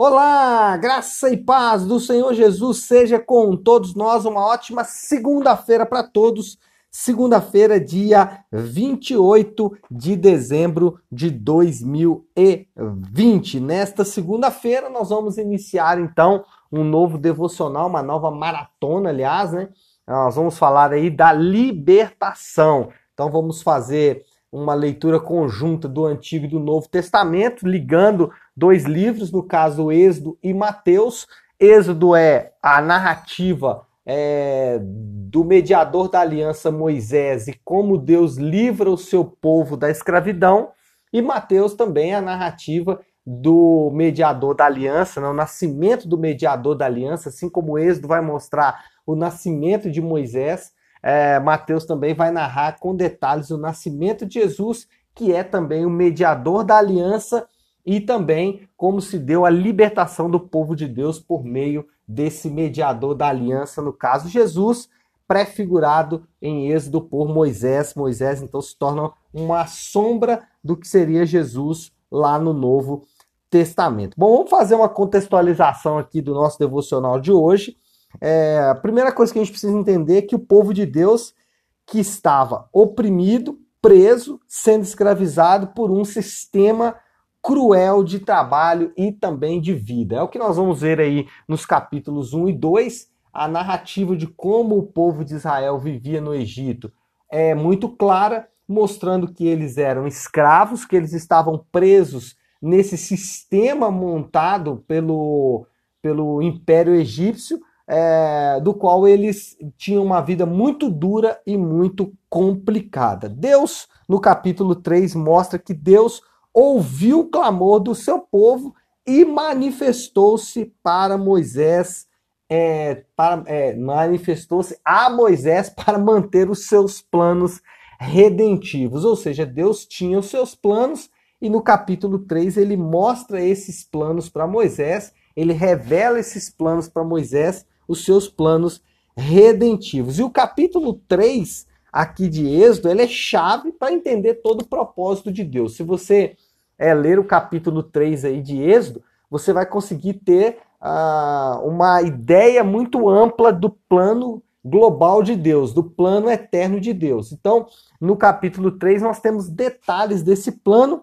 Olá, graça e paz do Senhor Jesus seja com todos nós. Uma ótima segunda-feira para todos. Segunda-feira, dia 28 de dezembro de 2020. Nesta segunda-feira, nós vamos iniciar então um novo devocional, uma nova maratona, aliás, né? Nós vamos falar aí da libertação. Então, vamos fazer uma leitura conjunta do Antigo e do Novo Testamento, ligando dois livros, no caso Êxodo e Mateus. Êxodo é a narrativa é, do mediador da aliança Moisés e como Deus livra o seu povo da escravidão, e Mateus também é a narrativa do mediador da aliança, né, o nascimento do mediador da aliança, assim como Êxodo vai mostrar o nascimento de Moisés, é, Mateus também vai narrar com detalhes o nascimento de Jesus, que é também o mediador da aliança e também como se deu a libertação do povo de Deus por meio desse mediador da aliança, no caso Jesus, prefigurado em Êxodo por Moisés. Moisés então se torna uma sombra do que seria Jesus lá no Novo Testamento. Bom, vamos fazer uma contextualização aqui do nosso devocional de hoje. É, a primeira coisa que a gente precisa entender é que o povo de Deus que estava oprimido, preso, sendo escravizado por um sistema cruel de trabalho e também de vida. É o que nós vamos ver aí nos capítulos 1 e 2, a narrativa de como o povo de Israel vivia no Egito é muito clara, mostrando que eles eram escravos, que eles estavam presos nesse sistema montado pelo, pelo Império Egípcio, é, do qual eles tinham uma vida muito dura e muito complicada. Deus, no capítulo 3, mostra que Deus ouviu o clamor do seu povo e manifestou-se para Moisés, é, é, manifestou-se a Moisés para manter os seus planos redentivos. Ou seja, Deus tinha os seus planos e no capítulo 3 ele mostra esses planos para Moisés, ele revela esses planos para Moisés, os seus planos redentivos. E o capítulo 3 aqui de Êxodo, ele é chave para entender todo o propósito de Deus. Se você é, ler o capítulo 3 aí de Êxodo, você vai conseguir ter uh, uma ideia muito ampla do plano global de Deus, do plano eterno de Deus. Então, no capítulo 3, nós temos detalhes desse plano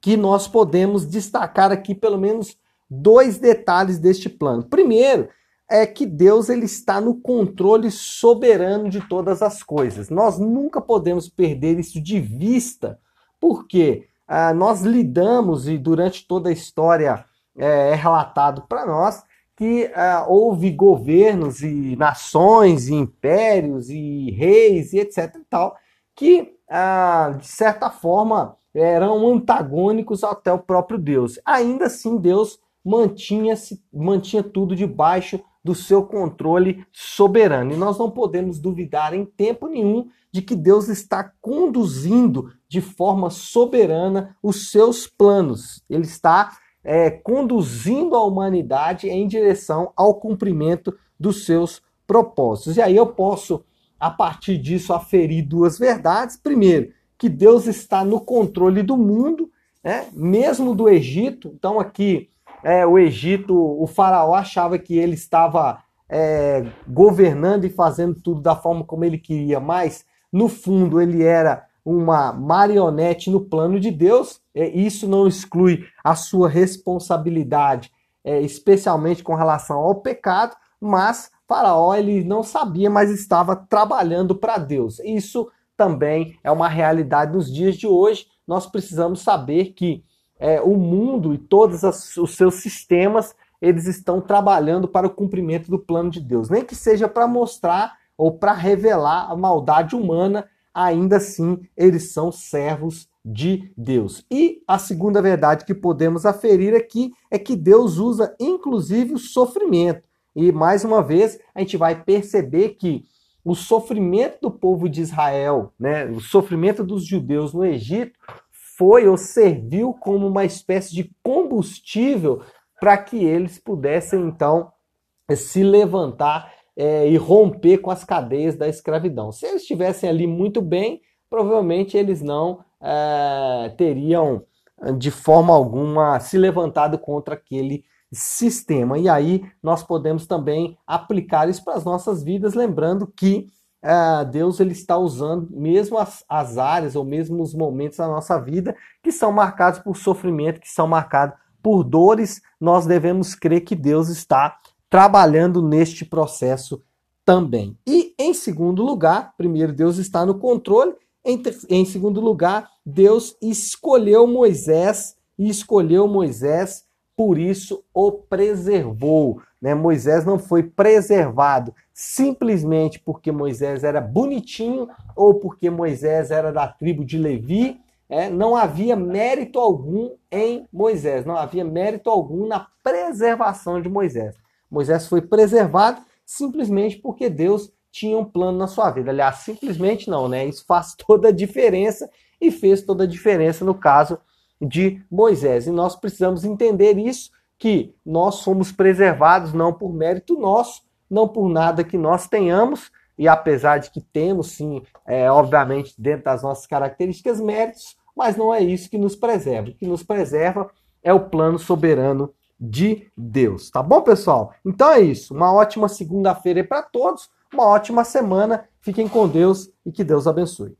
que nós podemos destacar aqui pelo menos dois detalhes deste plano. Primeiro, é que Deus ele está no controle soberano de todas as coisas. Nós nunca podemos perder isso de vista, porque ah, nós lidamos, e durante toda a história é, é relatado para nós, que ah, houve governos e nações e impérios e reis e etc e tal, que ah, de certa forma eram antagônicos até o próprio Deus. Ainda assim, Deus mantinha, mantinha tudo debaixo do seu controle soberano. E nós não podemos duvidar em tempo nenhum de que Deus está conduzindo de forma soberana os seus planos. Ele está é, conduzindo a humanidade em direção ao cumprimento dos seus propósitos. E aí eu posso, a partir disso, aferir duas verdades. Primeiro, que Deus está no controle do mundo, né? mesmo do Egito. Então, aqui, é, o Egito, o faraó achava que ele estava é, governando e fazendo tudo da forma como ele queria, mas no fundo ele era uma marionete no plano de Deus. É, isso não exclui a sua responsabilidade, é, especialmente com relação ao pecado, mas Faraó ele não sabia, mas estava trabalhando para Deus. Isso também é uma realidade nos dias de hoje. Nós precisamos saber que é, o mundo e todos as, os seus sistemas eles estão trabalhando para o cumprimento do plano de Deus, nem que seja para mostrar ou para revelar a maldade humana, ainda assim eles são servos de Deus. E a segunda verdade que podemos aferir aqui é que Deus usa inclusive o sofrimento. E mais uma vez a gente vai perceber que o sofrimento do povo de Israel, né, o sofrimento dos judeus no Egito, foi ou serviu como uma espécie de combustível para que eles pudessem então se levantar é, e romper com as cadeias da escravidão. Se eles estivessem ali muito bem, provavelmente eles não é, teriam de forma alguma se levantado contra aquele sistema. E aí nós podemos também aplicar isso para as nossas vidas, lembrando que uh, Deus ele está usando mesmo as, as áreas ou mesmo os momentos da nossa vida que são marcados por sofrimento, que são marcados por dores, nós devemos crer que Deus está trabalhando neste processo também. E em segundo lugar, primeiro, Deus está no controle. Em, em segundo lugar, Deus escolheu Moisés e escolheu Moisés, por isso o preservou. Né? Moisés não foi preservado simplesmente porque Moisés era bonitinho ou porque Moisés era da tribo de Levi. É, não havia mérito algum em Moisés, não havia mérito algum na preservação de Moisés. Moisés foi preservado simplesmente porque Deus tinha um plano na sua vida. Aliás, simplesmente não, né? Isso faz toda a diferença e fez toda a diferença no caso de Moisés. E nós precisamos entender isso, que nós somos preservados não por mérito nosso, não por nada que nós tenhamos, e apesar de que temos, sim, é, obviamente, dentro das nossas características, méritos, mas não é isso que nos preserva. O que nos preserva é o plano soberano de Deus. Tá bom, pessoal? Então é isso. Uma ótima segunda-feira para todos, uma ótima semana. Fiquem com Deus e que Deus abençoe.